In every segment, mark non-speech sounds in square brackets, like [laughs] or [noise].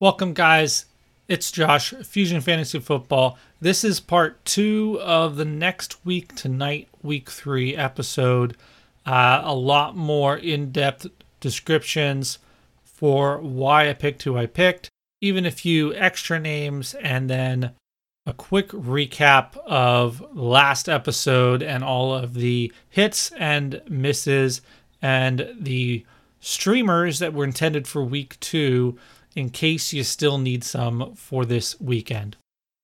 Welcome, guys. It's Josh, Fusion Fantasy Football. This is part two of the next week tonight, week three episode. Uh, a lot more in depth descriptions for why I picked who I picked, even a few extra names, and then a quick recap of last episode and all of the hits and misses and the streamers that were intended for week two in case you still need some for this weekend.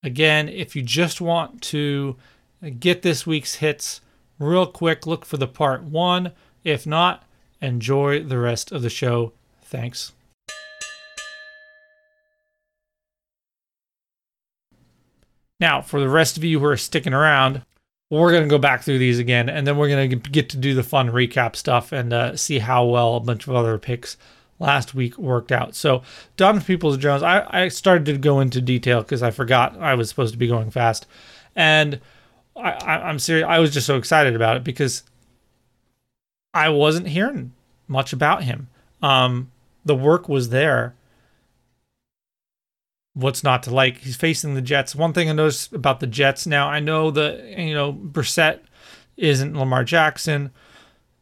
Again, if you just want to get this week's hits real quick, look for the part one. If not, enjoy the rest of the show. Thanks. Now, for the rest of you who are sticking around, we're going to go back through these again, and then we're going to get to do the fun recap stuff and uh, see how well a bunch of other picks last week worked out. So, Donovan Peoples Jones, I, I started to go into detail because I forgot I was supposed to be going fast. And I, I, I'm serious, I was just so excited about it because I wasn't hearing much about him. Um, the work was there. What's not to like? He's facing the Jets. One thing I noticed about the Jets now, I know that, you know, Brissett isn't Lamar Jackson.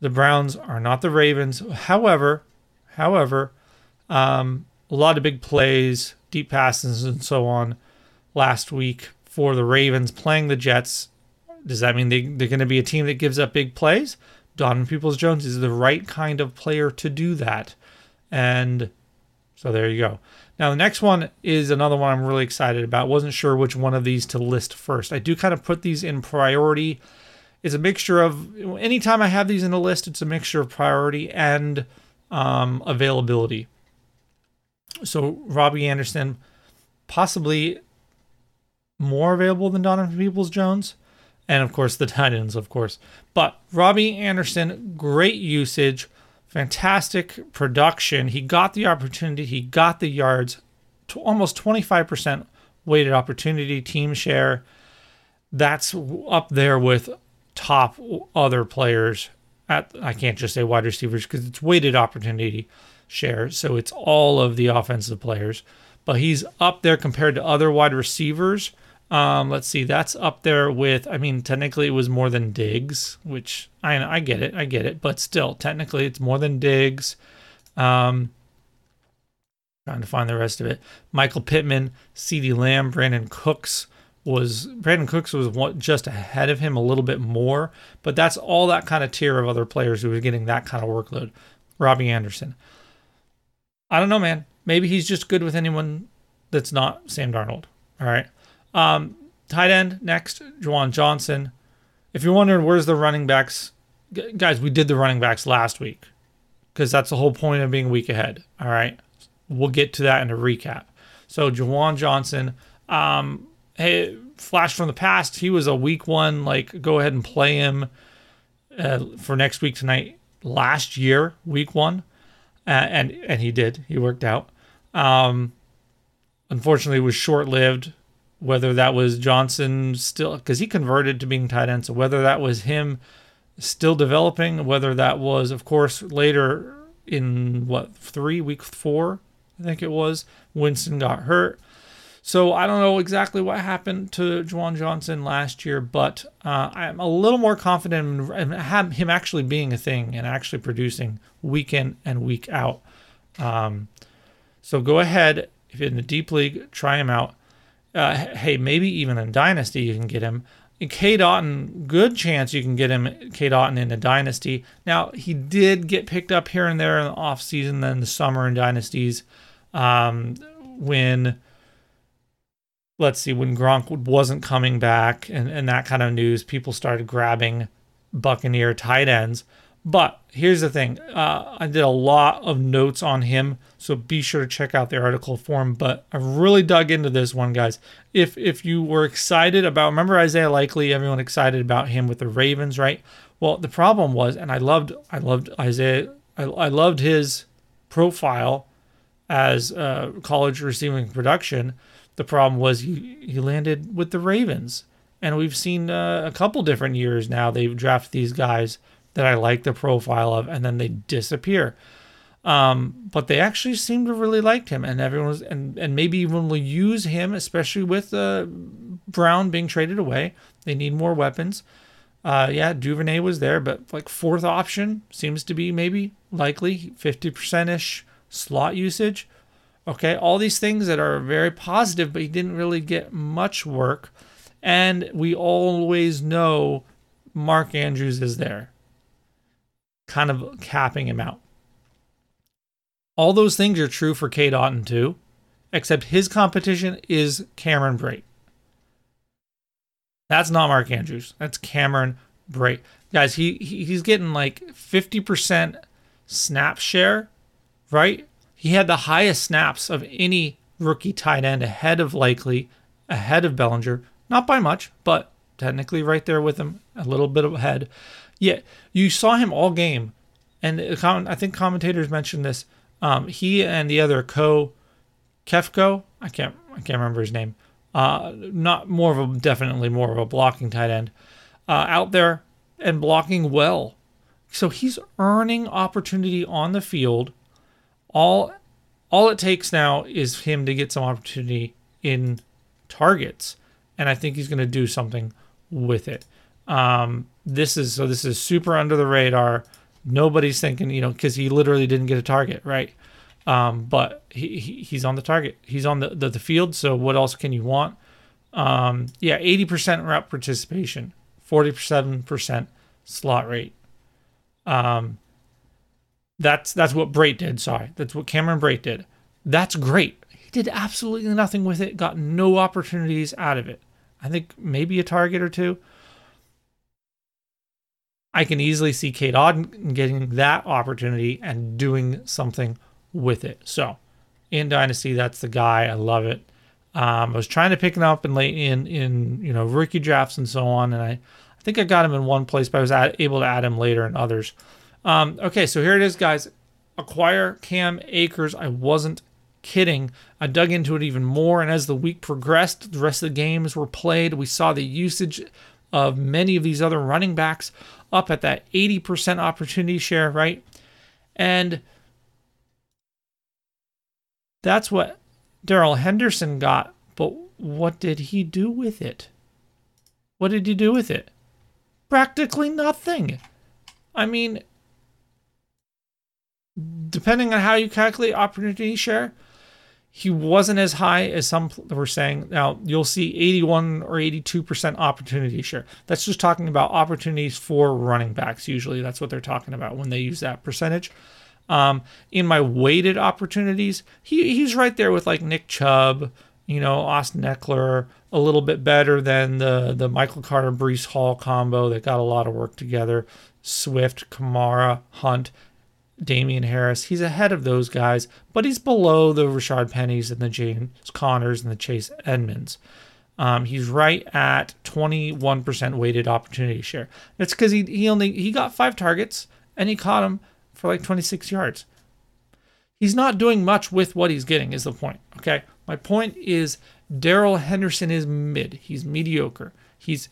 The Browns are not the Ravens. However, However, um, a lot of big plays, deep passes, and so on last week for the Ravens playing the Jets. Does that mean they, they're going to be a team that gives up big plays? Donovan Peoples Jones is the right kind of player to do that. And so there you go. Now, the next one is another one I'm really excited about. Wasn't sure which one of these to list first. I do kind of put these in priority. It's a mixture of, anytime I have these in a list, it's a mixture of priority and um, availability. So Robbie Anderson, possibly more available than Donovan Peoples Jones, and of course the Titans, of course. But Robbie Anderson, great usage, fantastic production. He got the opportunity, he got the yards, to almost 25% weighted opportunity team share. That's up there with top other players at I can't just say wide receivers because it's weighted opportunity share, so it's all of the offensive players. But he's up there compared to other wide receivers. Um, let's see, that's up there with. I mean, technically it was more than Diggs, which I I get it, I get it, but still, technically it's more than Diggs. Um, trying to find the rest of it. Michael Pittman, CeeDee Lamb, Brandin Cooks, was Brandin Cooks was just ahead of him a little bit more, but that's all that kind of tier of other players who were getting that kind of workload. Robbie Anderson. I don't know, man. Maybe he's just good with anyone that's not Sam Darnold. All right. Um, tight end next, Juwan Johnson. If you're wondering where's the running backs, guys, we did the running backs last week because that's the whole point of being a week ahead. All right. We'll get to that in a recap. So, Juwan Johnson. Um, hey, flash from the past, he was a week one, like go ahead and play him uh, for next week tonight. Last year, week one, uh, and and he did. He worked out. Um, unfortunately, was short lived. Whether that was Johnson still, because he converted to being tight end, so whether that was him still developing, whether that was, of course, later in what three week four, I think it was, Winston got hurt. So I don't know exactly what happened to Juwan Johnson last year, but uh, I'm a little more confident in him actually being a thing and actually producing week in and week out. Um, so go ahead if you're in the deep league, try him out. Uh, hey, maybe even in dynasty you can get him. In Cade Otton, good chance you can get him Cade Otton in a dynasty. Now he did get picked up here and there in the off season, then the summer in dynasties um, when let's see, when Gronk wasn't coming back and, and that kind of news, people started grabbing Buccaneer tight ends. But here's the thing uh, I did a lot of notes on him, so be sure to check out the article for him. But I really dug into this one, guys. If if you were excited about, remember Isaiah Likely, everyone excited about him with the Ravens, right? Well, the problem was, and I loved I loved Isaiah, I, I loved his profile as uh, college receiving production. The problem was he, he landed with the Ravens. And we've seen uh, a couple different years now they've drafted these guys that I like the profile of, and then they disappear. Um, but they actually seem to really liked him, and everyone was, and and maybe even will use him, especially with uh, Brown being traded away. They need more weapons. Uh, yeah, Duvernay was there, but like fourth option seems to be maybe likely 50% ish slot usage. Okay, all these things that are very positive, but he didn't really get much work. And we always know Mark Andrews is there, kind of capping him out. All those things are true for Cade Otton too, except his competition is Cameron Brate. That's not Mark Andrews. That's Cameron Brate. Guys, he, he he's getting like 50% snap share, right? He had the highest snaps of any rookie tight end ahead of Likely, ahead of Bellinger. Not by much, but technically right there with him, a little bit ahead. Yet you saw him all game, and I think commentators mentioned this. Um, he and the other co Kefko, I can't I can't remember his name. Uh, not more of a definitely more of a blocking tight end uh, out there and blocking well. So he's earning opportunity on the field. All all it takes now is him to get some opportunity in targets, and I think he's going to do something with it. Um, this is so this is super under the radar. Nobody's thinking, you know, because he literally didn't get a target, right? Um, but he, he, he's on the target. He's on the, the, the field. So what else can you want? Um, yeah, 80% route participation, 47% slot rate. Um, that's that's what Brate did. Sorry, that's what Cameron Brate did. That's great. He did absolutely nothing with it. Got no opportunities out of it. I think maybe a target or two. I can easily see Cade Otton getting that opportunity and doing something with it. So in Dynasty, that's the guy. I love it. Um, I was trying to pick him up in late in in you know rookie drafts and so on, and I, I think I got him in one place, but I was at, able to add him later in others. Um, okay, so here it is, guys. Acquire Cam Akers. I wasn't kidding. I dug into it even more, and as the week progressed, the rest of the games were played. We saw the usage of many of these other running backs up at that 80% opportunity share, right? And that's what Darrell Henderson got, but what did he do with it? What did he do with it? Practically nothing. I mean, depending on how you calculate opportunity share, he wasn't as high as some were saying. Now, you'll see 81 or 82% opportunity share. That's just talking about opportunities for running backs. Usually, that's what they're talking about when they use that percentage. Um, in my weighted opportunities, he, he's right there with like Nick Chubb, you know, Austin Ekeler, a little bit better than the the Michael Carter Breece Hall combo that got a lot of work together. Swift, Kamara, Hunt, Damien Harris. He's ahead of those guys, but he's below the Rashaad Pennys and the James Connors and the Chase Edmonds. Um, he's right at 21% weighted opportunity share. That's because he, he only he got five targets and he caught them for like 26 yards. He's not doing much with what he's getting, is the point. Okay. My point is Darrell Henderson is mid. He's mediocre. He's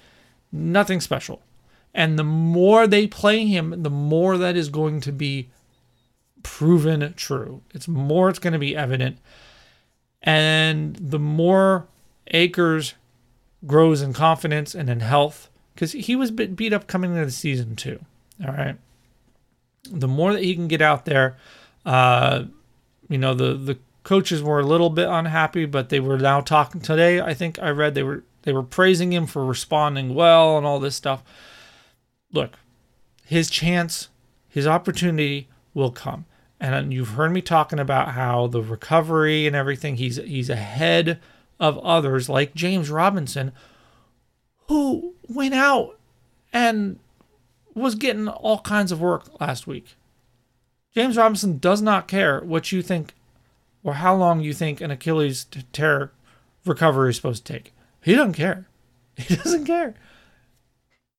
nothing special. And the more they play him, the more that is going to be proven true. It's more it's going to be evident. And the more Akers grows in confidence and in health, because he was beat up coming into the season too. All right the more that he can get out there, uh, you know, the the coaches were a little bit unhappy, but they were now talking today. I think I read they were they were praising him for responding well and all this stuff. Look, his chance, his opportunity will come. And you've heard me talking about how the recovery and everything, he's he's ahead of others like James Robinson, who went out and was getting all kinds of work last week. James Robinson does not care what you think or how long you think an Achilles tear recovery is supposed to take. He doesn't care. [laughs] He doesn't care.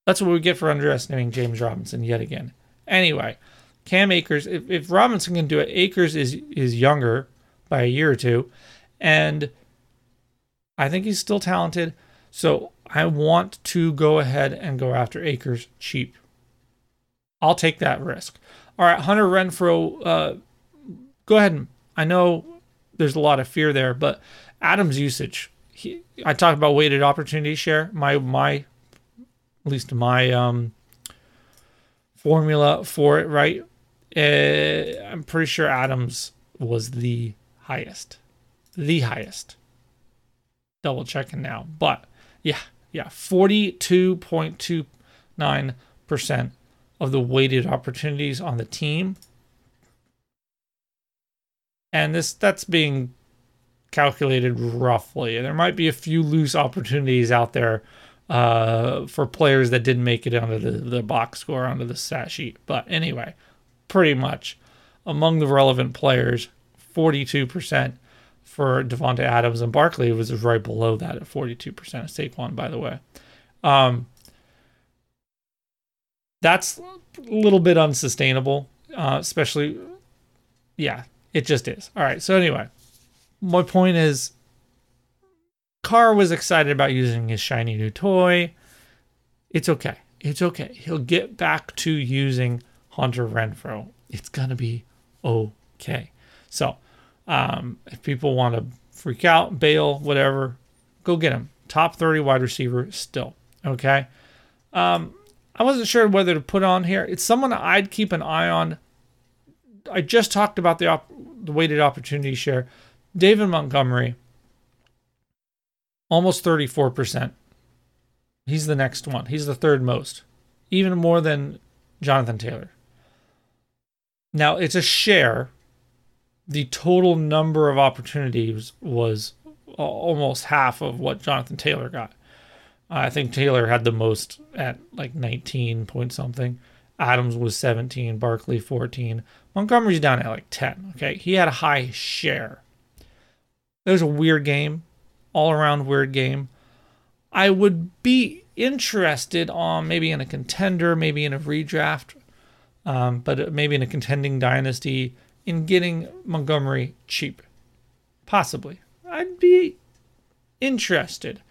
That's what we get for underestimating James Robinson yet again. Anyway, Cam Akers, if, if Robinson can do it, Akers is is younger by a year or two, and I think he's still talented. So I want to go ahead and go after Akers cheap. I'll take that risk. All right, Hunter Renfrow, uh, go ahead and I know there's a lot of fear there, but Adams' usage. He, I talked about weighted opportunity share. My my, at least my um, formula for it, right? Uh, I'm pretty sure Adams was the highest, the highest. Double checking now, but yeah, yeah, forty-two point two nine percent of the weighted opportunities on the team and this that's being calculated roughly. There might be a few loose opportunities out there uh, for players that didn't make it onto the, the box score onto the stat sheet. But anyway, pretty much among the relevant players, 42% for Davante Adams and Barkley was right below that at 42% of Saquon, by the way. Um, that's a little bit unsustainable, uh, especially, yeah, it just is. All right. So anyway, my point is, Carr was excited about using his shiny new toy. It's okay. It's okay. He'll get back to using Hunter Renfrow. It's gonna be okay. So, um, if people want to freak out, bail, whatever, go get him. Top 30 wide receiver still. Okay. Um, I wasn't sure whether to put on here. It's someone I'd keep an eye on I just talked about the, op- the weighted opportunity share. David Montgomery, almost 34%. He's the next one. He's the third most, even more than Jonathan Taylor. Now, it's a share. The total number of opportunities was uh, almost half of what Jonathan Taylor got. I think Taylor had the most at like 19 point something. Adams was 17, Barkley 14. Montgomery's down at like 10. Okay. He had a high share. It was a weird game, all around weird game. I would be interested on maybe in a contender, maybe in a redraft, um, but maybe in a contending dynasty in getting Montgomery cheap. Possibly. I'd be interested.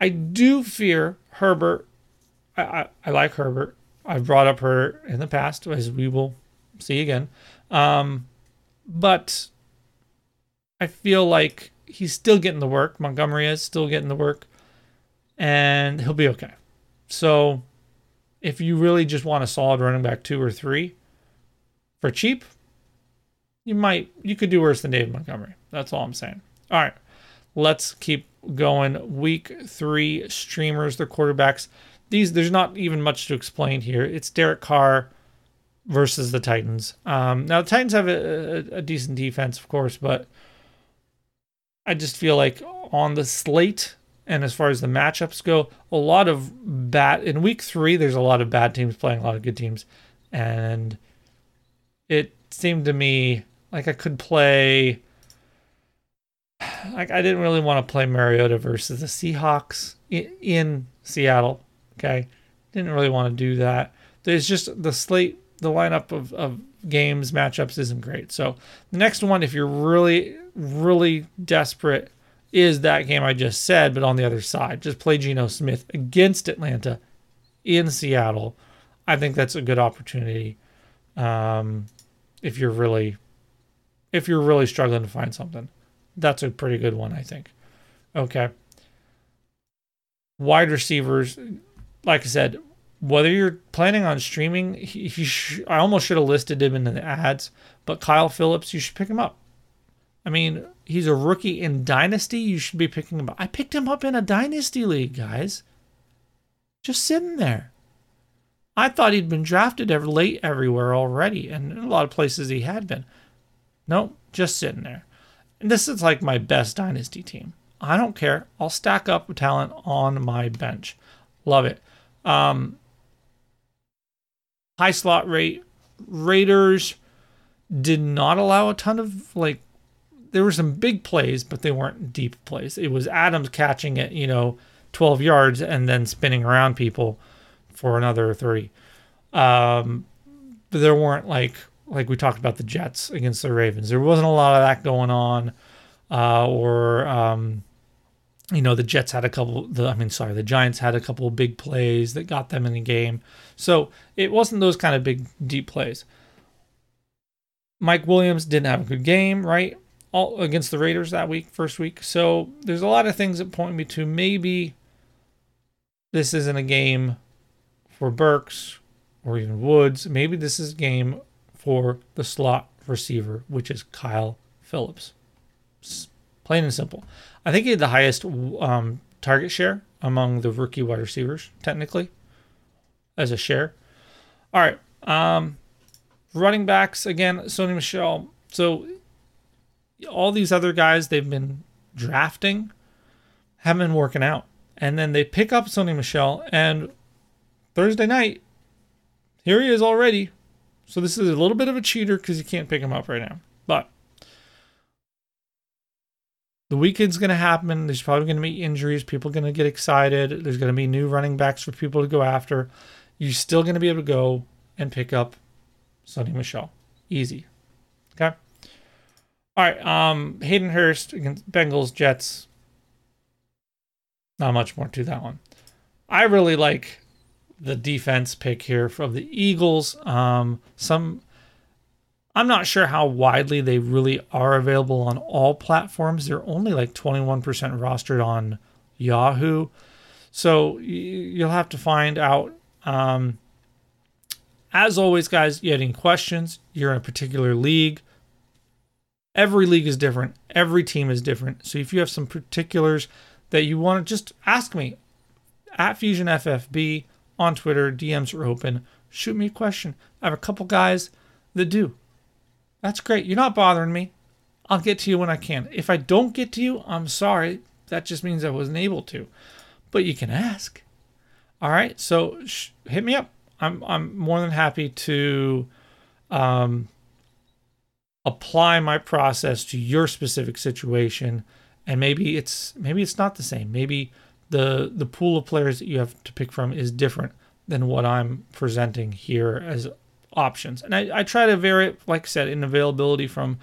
I do fear Herbert. I, I, I like Herbert. I've brought up her in the past, as we will see again. Um, but I feel like he's still getting the work. Montgomery is still getting the work, and he'll be okay. So, if you really just want a solid running back two or three for cheap, you might you could do worse than David Montgomery. That's all I'm saying. All right, let's keep going. Week three streamers, the quarterbacks these there's not even much to explain here. It's Derek Carr versus the Titans. Um, now the Titans have a, a, a decent defense, of course, but I just feel like on the slate and as far as the matchups go, a lot of bad in week three. There's a lot of bad teams playing a lot of good teams, and it seemed to me like I could play. Like I didn't really want to play Mariota versus the Seahawks in, in Seattle Okay. Didn't really want to do that. There's just the slate, the lineup of, of games, matchups isn't great. So the next one, if you're really, really desperate, is that game I just said, but on the other side. Just play Geno Smith against Atlanta in Seattle. I think that's a good opportunity. Um, if you're really if you're really struggling to find something. That's a pretty good one, I think. Okay. Wide receivers, like I said, whether you're planning on streaming, he, he sh- I almost should have listed him in the ads, but Kyle Philips, you should pick him up. I mean, he's a rookie in Dynasty. You should be picking him up. I picked him up in a Dynasty league, guys. Just sitting there. I thought he'd been drafted every, late everywhere already, and a lot of places he had been. Nope, just sitting there. And this is like my best Dynasty team. I don't care. I'll stack up talent on my bench. Love it. Um, high slot rate. Raiders did not allow a ton of like. There were some big plays, but they weren't deep plays. It was Adams catching it, you know, 12 yards and then spinning around people for another 30. Um, but there weren't like like we talked about the Jets against the Ravens. There wasn't a lot of that going on, uh, or um, you know the Jets had a couple the I mean sorry the Giants had a couple big plays that got them in the game. So it wasn't those kind of big deep plays. Mike Williams didn't have a good game, right? All against the Raiders that week, first week. So there's a lot of things that point me to maybe this isn't a game for Burks or even Woods. Maybe this is a game for the slot receiver, which is Kyle Philips. Plain and simple. I think he had the highest um, target share among the rookie wide receivers, technically, as a share. All right. Um, running backs, again, Sony Michel. So all these other guys they've been drafting haven't been working out. And then they pick up Sony Michel, and Thursday night, here he is already. So this is a little bit of a cheater because you can't pick him up right now. But the weekend's going to happen. There's probably going to be injuries. People are going to get excited. There's going to be new running backs for people to go after. You're still going to be able to go and pick up Sony Michel. Easy. Okay. All right. Um, Hayden Hurst against Bengals, Jets. Not much more to that one. I really like the defense pick here from the Eagles. Um, some I'm not sure how widely they really are available on all platforms. They're only like 21% rostered on Yahoo. So you'll have to find out. Um, as always, guys, you have any questions, you're in a particular league. Every league is different, every team is different. So if you have some particulars that you want to just ask me at Fusion FFB on Twitter, DMs are open. Shoot me a question. I have a couple guys that do. That's great. You're not bothering me. I'll get to you when I can. If I don't get to you, I'm sorry. That just means I wasn't able to. But you can ask. All right. So sh- hit me up. I'm I'm more than happy to um, apply my process to your specific situation. And maybe it's maybe it's not the same. Maybe the the pool of players that you have to pick from is different than what I'm presenting here as options. And I, I try to vary, like I said, in availability from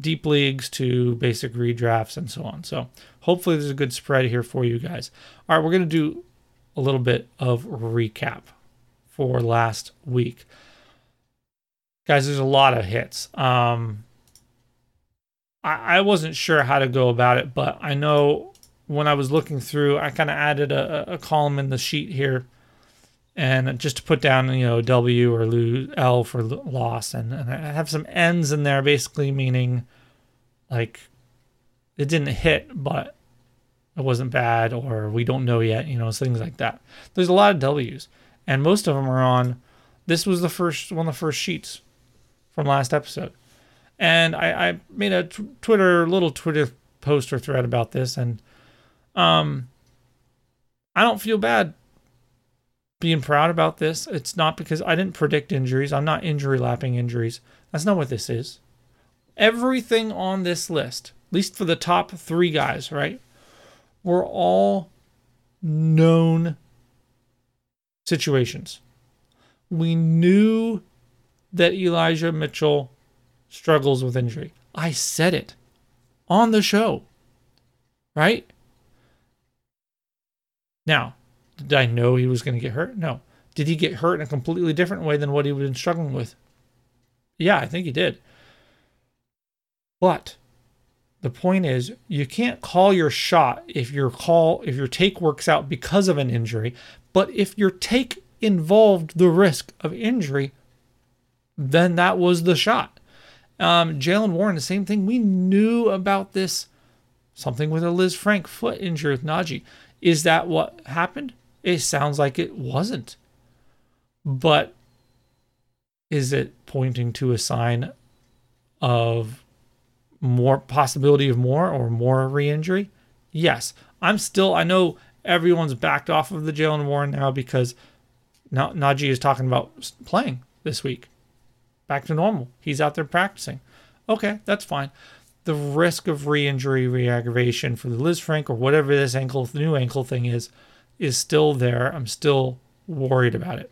deep leagues to basic redrafts and so on. So hopefully there's a good spread here for you guys. All right, we're going to do a little bit of recap for last week. Guys, there's a lot of hits. Um, I, I wasn't sure how to go about it, but I know when I was looking through, I kind of added a, a column in the sheet here and just to put down you know W or lose L for loss, and, and I have some N's in there, basically meaning like it didn't hit, but it wasn't bad, or we don't know yet, you know, things like that. There's a lot of W's, and most of them are on. This was the first one of the first sheets from last episode, and I, I made a t- Twitter little Twitter post or thread about this, and um, I don't feel bad being proud about this. It's not because I didn't predict injuries. I'm not injury lapping injuries. That's not what this is. Everything on this list, at least for the top three guys, right, were all known situations. We knew that Elijah Mitchell struggles with injury. I said it on the show, right? Now, did I know he was going to get hurt? No. Did he get hurt in a completely different way than what he was struggling with? Yeah, I think he did. But the point is, you can't call your shot if your call if your take works out because of an injury. But if your take involved the risk of injury, then that was the shot. Um, Jaylen Warren, the same thing. We knew about this something with a Lisfranc foot injury with Najee. Is that what happened? It sounds like it wasn't. But is it pointing to a sign of more possibility of more or more re-injury? Yes. I'm still I know everyone's backed off of the Jaylen Warren now because now Najee is talking about playing this week. Back to normal. He's out there practicing. Okay, that's fine. The risk of re-injury, re-aggravation for the Lisfranc or whatever this ankle, the new ankle thing is, is still there. I'm still worried about it.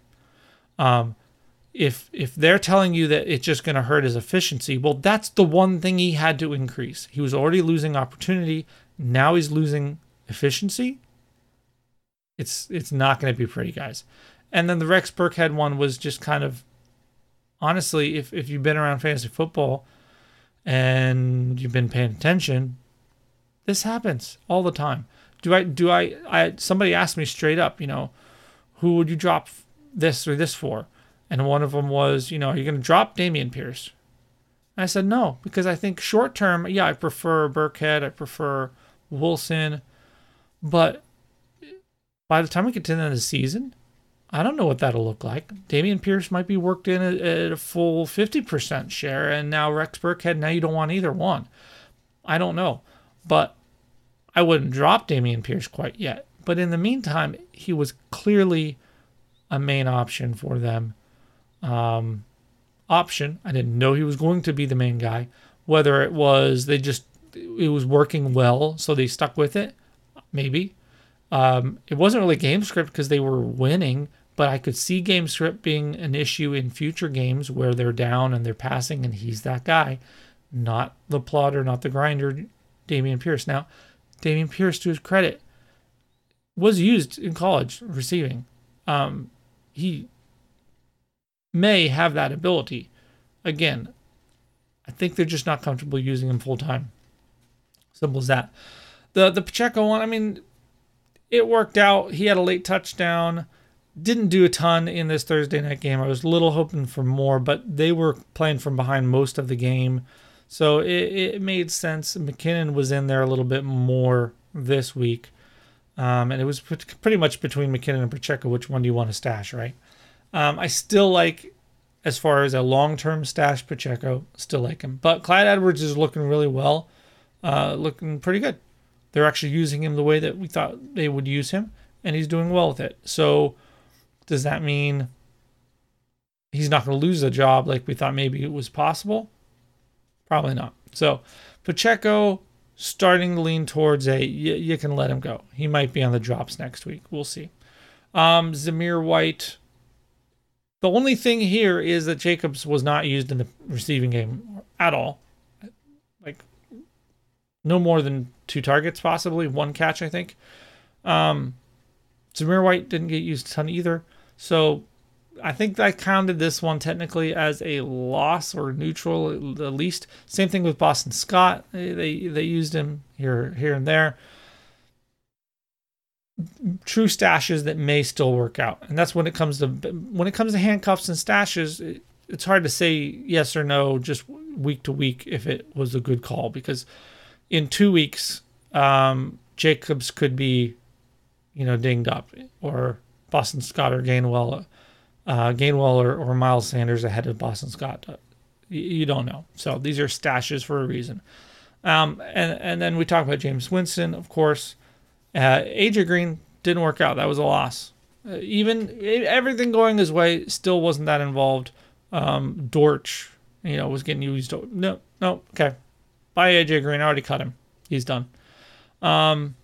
Um, if if they're telling you that it's just going to hurt his efficiency, well, that's the one thing he had to increase. He was already losing opportunity. Now he's losing efficiency. It's it's not going to be pretty, guys. And then the Rex Burkhead one was just kind of honestly, if, if you've been around fantasy football and you've been paying attention, this happens all the time. Do I do I I somebody asked me straight up, you know, who would you drop this or this for? And one of them was, you know, are you going to drop Dameon Pierce? And I said no because I think short term, yeah, I prefer Burkhead, I prefer Wilson, but by the time we get to the end of the season, I don't know what that'll look like. Dameon Pierce might be worked in at, at a full 50% share, and now Rex Burkhead, now you don't want either one. I don't know. But I wouldn't drop Dameon Pierce quite yet. But in the meantime, he was clearly a main option for them. Um, option. I didn't know he was going to be the main guy. Whether it was they just it was working well, so they stuck with it, maybe. Um, it wasn't really game script because they were winning, but I could see game script being an issue in future games where they're down and they're passing, and he's that guy, not the plotter, not the grinder, Dameon Pierce. Now, Dameon Pierce, to his credit, was used in college receiving. Um, he may have that ability. Again, I think they're just not comfortable using him full time. Simple as that. The the Pacheco one, I mean, it worked out. He had a late touchdown. Didn't do a ton in this Thursday night game. I was a little hoping for more, but they were playing from behind most of the game. So it, it made sense. McKinnon was in there a little bit more this week. Um, and it was pretty much between McKinnon and Pacheco. Which one do you want to stash, right? Um, I still like, as far as a long term stash, Pacheco, still like him. But Clyde Edwards is looking really well, uh, looking pretty good they're actually using him the way that we thought they would use him, and he's doing well with it. So, does that mean he's not going to lose the job like we thought maybe it was possible? Probably not. So, Pacheco starting to lean towards a you, you can let him go. He might be on the drops next week. We'll see. Um, Zamir White. The only thing here is that Jacobs was not used in the receiving game at all. Like no more than two targets, possibly one catch, I think. Um, Zamir White didn't get used a ton either, so I think I counted this one technically as a loss or neutral at least. Same thing with Boston Scott; they they, used him here here and there. True stashes that may still work out, and that's when it comes to when it comes to handcuffs and stashes. It, it's hard to say yes or no just week to week if it was a good call because in two weeks, um, Jacobs could be, you know, dinged up, or Boston Scott or Gainwell, uh, Gainwell or, or Miles Sanders ahead of Boston Scott. Uh, you, you, don't know. So these are stashes for a reason. Um, and and then we talk about Jameis Winston, of course. Uh, AJ Green didn't work out. That was a loss. Uh, even everything going his way still wasn't that involved. Um, Dortch, you know, was getting used. No, no, okay. Bye, AJ Green. I already cut him. He's done. Um,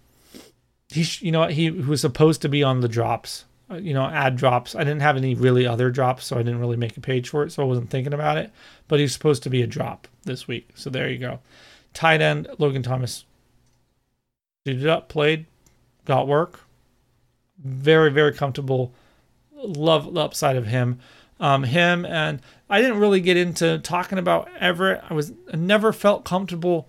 he, you know, he, was supposed to be on the drops. Uh, you know, add drops. I didn't have any really other drops, so I didn't really make a page for it, so I wasn't thinking about it. But he's supposed to be a drop this week, so there you go. Tight end Logan Thomas. Did it up, played, got work. Very, very comfortable. Love the upside of him um, him, and I didn't really get into talking about Everett. I was I never felt comfortable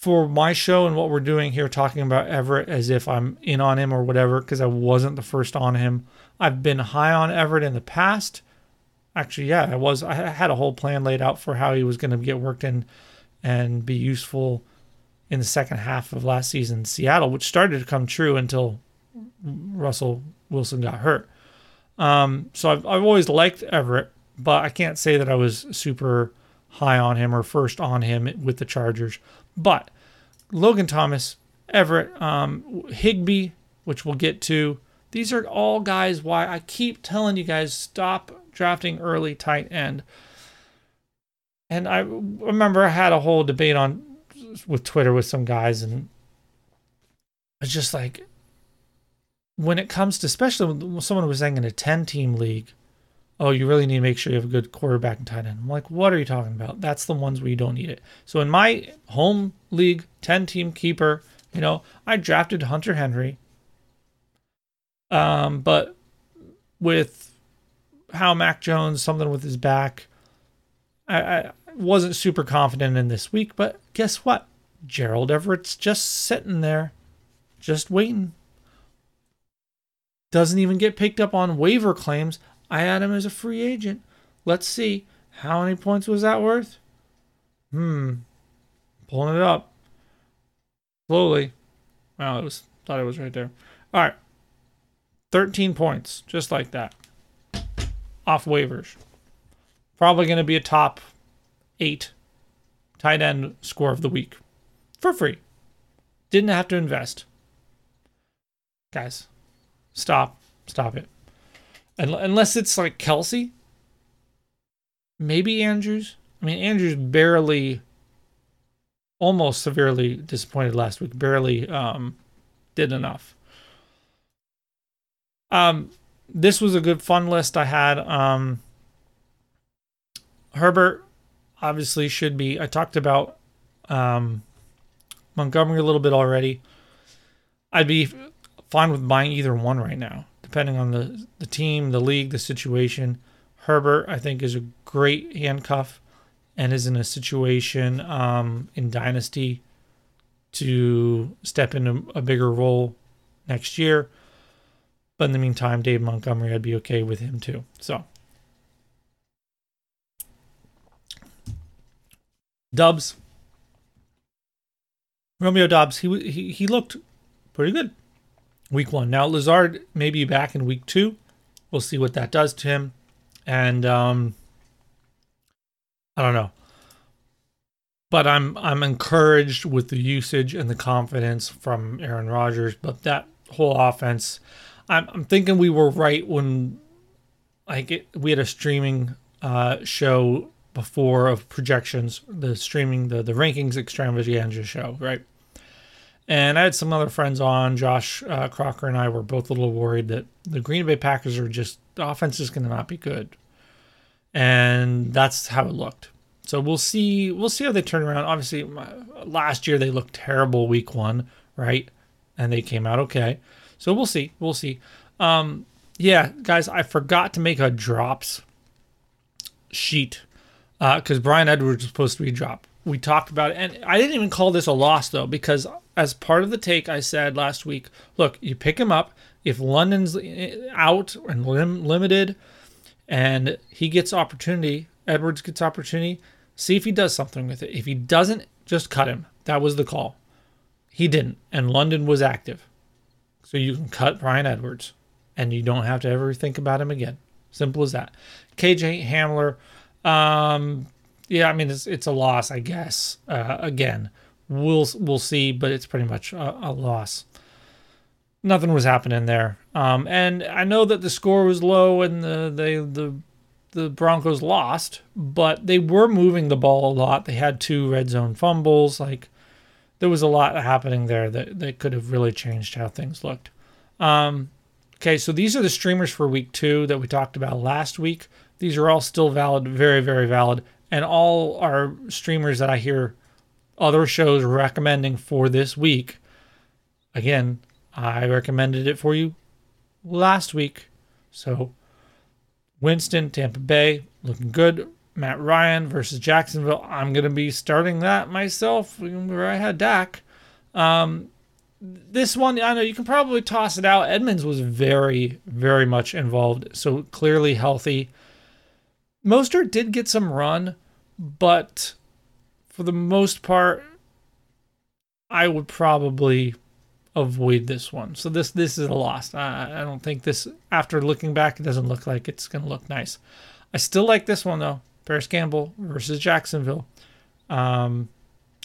for my show and what we're doing here talking about Everett as if I'm in on him or whatever because I wasn't the first on him. I've been high on Everett in the past. Actually, yeah, I was. I had a whole plan laid out for how he was going to get worked in and be useful in the second half of last season in Seattle, which started to come true until Russell Wilson got hurt. Um, so I've, I've always liked Everett, but I can't say that I was super high on him or first on him with the Chargers. But Logan Thomas, Everett, um, Higbee, which we'll get to. These are all guys why I keep telling you guys stop drafting early tight end. And I remember I had a whole debate on with Twitter with some guys, and it's just like when it comes to, especially when someone was saying in a 10 team league, oh, you really need to make sure you have a good quarterback and tight end. I'm like, what are you talking about? That's the ones where you don't need it. So in my home league, 10 team keeper, you know, I drafted Hunter Henry. Um, but with how Mac Jones, something with his back, I, I wasn't super confident in this week, but guess what? Gerald Everett's just sitting there, just waiting. Doesn't even get picked up on waiver claims. I had him as a free agent. Let's see. How many points was that worth? Hmm. Pulling it up. Slowly. Wow, it was thought it was right there. All right. 13 points, just like that. Off waivers. Probably going to be a top eight tight end score of the week for free. Didn't have to invest. Guys, stop. Stop it. Unless it's like Kelce, maybe Andrews. I mean, Andrews barely, almost severely disappointed last week. Barely um, did enough. Um, this was a good fun list I had. Um, Herbert obviously should be. I talked about um, Montgomery a little bit already. I'd be fine with buying either one right now, depending on the the team, the league, the situation. Herbert, I think, is a great handcuff and is in a situation um, in Dynasty to step into a bigger role next year. But in the meantime, Dave Montgomery, I'd be okay with him too. So, Dubs, Romeo Doubs, he he he looked pretty good week one. Now Lazard may be back in week two. We'll see what that does to him, and um, I don't know but I'm I'm encouraged with the usage and the confidence from Aaron Rodgers. But that whole offense, I'm I'm thinking we were right when like we had a streaming uh, show before of projections, the streaming the the rankings extravaganza show, right? And I had some other friends on. Josh uh, Crocker and I were both a little worried that the Green Bay Packers are just the offense is going to not be good, and that's how it looked. So we'll see. We'll see how they turn around. Obviously, last year they looked terrible week one, right? And they came out okay. So we'll see. We'll see. Um, yeah, guys, I forgot to make a drops sheet because uh, Bryan Edwards was supposed to be drop. We talked about it, and I didn't even call this a loss though because as part of the take, I said last week, look, you pick him up if London's eh, out and lim- limited, and he gets opportunity. Edwards gets opportunity See if he does something with it. If he doesn't, just cut him. That was the call. He didn't, and London was active. So you can cut Bryan Edwards, and you don't have to ever think about him again. Simple as that. KJ Hamler, um, yeah, I mean it's it's a loss, I guess. Uh, again, we'll we'll see, but it's pretty much a, a loss. Nothing was happening there, um, and I know that the score was low, and the they the the Broncos lost, but they were moving the ball a lot. They had two red zone fumbles. Like there was a lot happening there that, that could have really changed how things looked. Um, okay, so these are the streamers for week two that we talked about last week. These are all still valid, very, very valid. And all are streamers that I hear other shows recommending for this week. Again, I recommended it for you last week. So Winston, Tampa Bay, looking good. Matt Ryan versus Jacksonville. I'm going to be starting that myself where I had Dak. Um, this one, I know you can probably toss it out. Edmonds was very, very much involved, so clearly healthy. Mostert did get some run, but for the most part, I would probably avoid this one. So this this is a loss. I, I don't think this. After looking back, it doesn't look like it's going to look nice. I still like this one though. Parris Campbell versus Jacksonville. Um,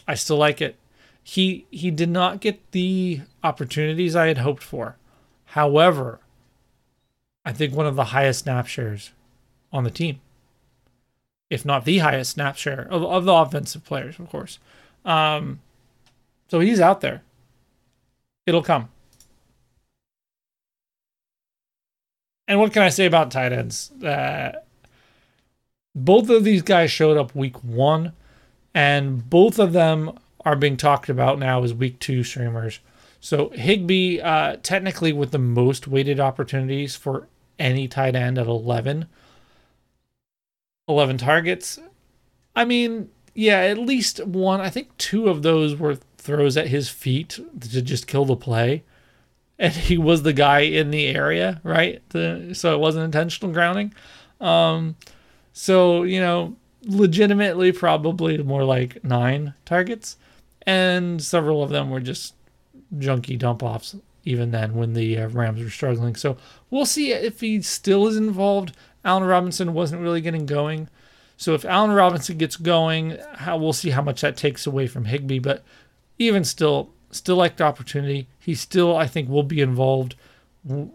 I still like it. He he did not get the opportunities I had hoped for. However, I think one of the highest snap shares on the team, if not the highest snap share of, of the offensive players, of course. Um, so he's out there. It'll come. And what can I say about tight ends? Uh, both of these guys showed up week one, and both of them are being talked about now as week two streamers. So Higbee, uh, technically with the most weighted opportunities for any tight end at 11. 11 targets. I mean, yeah, at least one. I think two of those were throws at his feet to just kill the play. And [laughs] he was the guy in the area, right? The, so it wasn't intentional grounding. Um, so, you know, legitimately probably more like nine targets. And several of them were just junky dump offs, even then when the uh, Rams were struggling. So we'll see if he still is involved. Allen Robinson wasn't really getting going. So if Allen Robinson gets going, how we'll see how much that takes away from Higbee. But even still, still like the opportunity. He still, I think, will be involved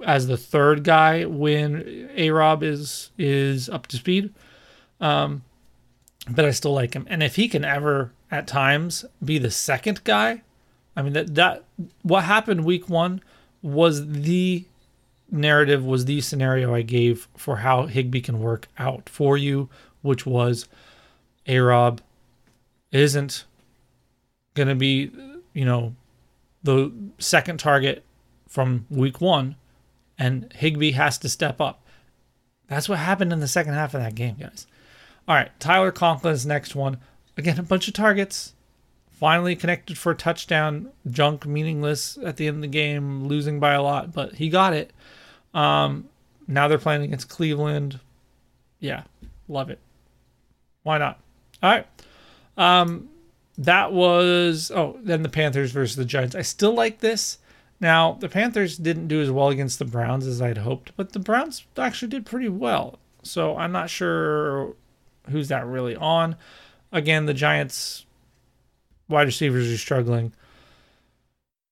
as the third guy when A Rob is is up to speed. Um, but I still like him. And if he can ever at times be the second guy, I mean that that what happened week one was the narrative was the scenario I gave for how Higbee can work out for you, which was A Rob isn't gonna be, you know, the second target from week one, and Higbee has to step up. That's what happened in the second half of that game, guys. All right, Tyler Conklin's next one. Again, a bunch of targets. Finally connected for a touchdown. Junk, meaningless at the end of the game, losing by a lot, but he got it. Um, now they're playing against Cleveland. Yeah, love it. Why not? All right. Um, that was oh, then the Panthers versus the Giants. I still like this. Now the Panthers didn't do as well against the Browns as I'd hoped, but the Browns actually did pretty well. So I'm not sure who's that really on. Again, the Giants wide receivers are struggling.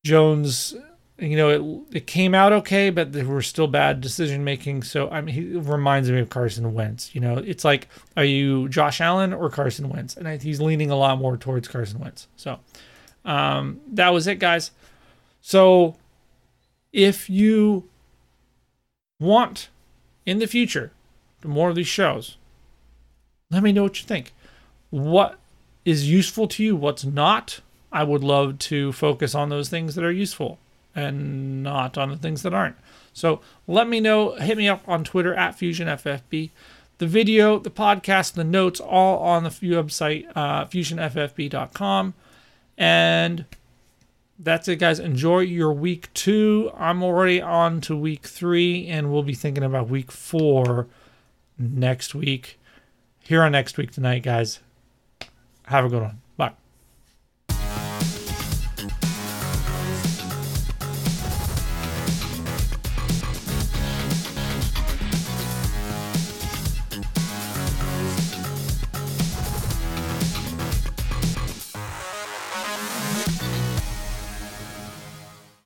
Jones, you know, it it came out okay, but there were still bad decision making. So I mean, he reminds me of Carson Wentz. You know, it's like, are you Josh Allen or Carson Wentz? And he's leaning a lot more towards Carson Wentz. So um, that was it, guys. So if you want in the future more of these shows, let me know what you think. What is useful to you? What's not? I would love to focus on those things that are useful and not on the things that aren't. So let me know. Hit me up on Twitter at FusionFFB. The video, the podcast, the notes, all on the website, uh, fusionffb.com. And that's it, guys. Enjoy your week two. I'm already on to week three, and we'll be thinking about week four next week here on Next Week Tonight, guys. Have a good one.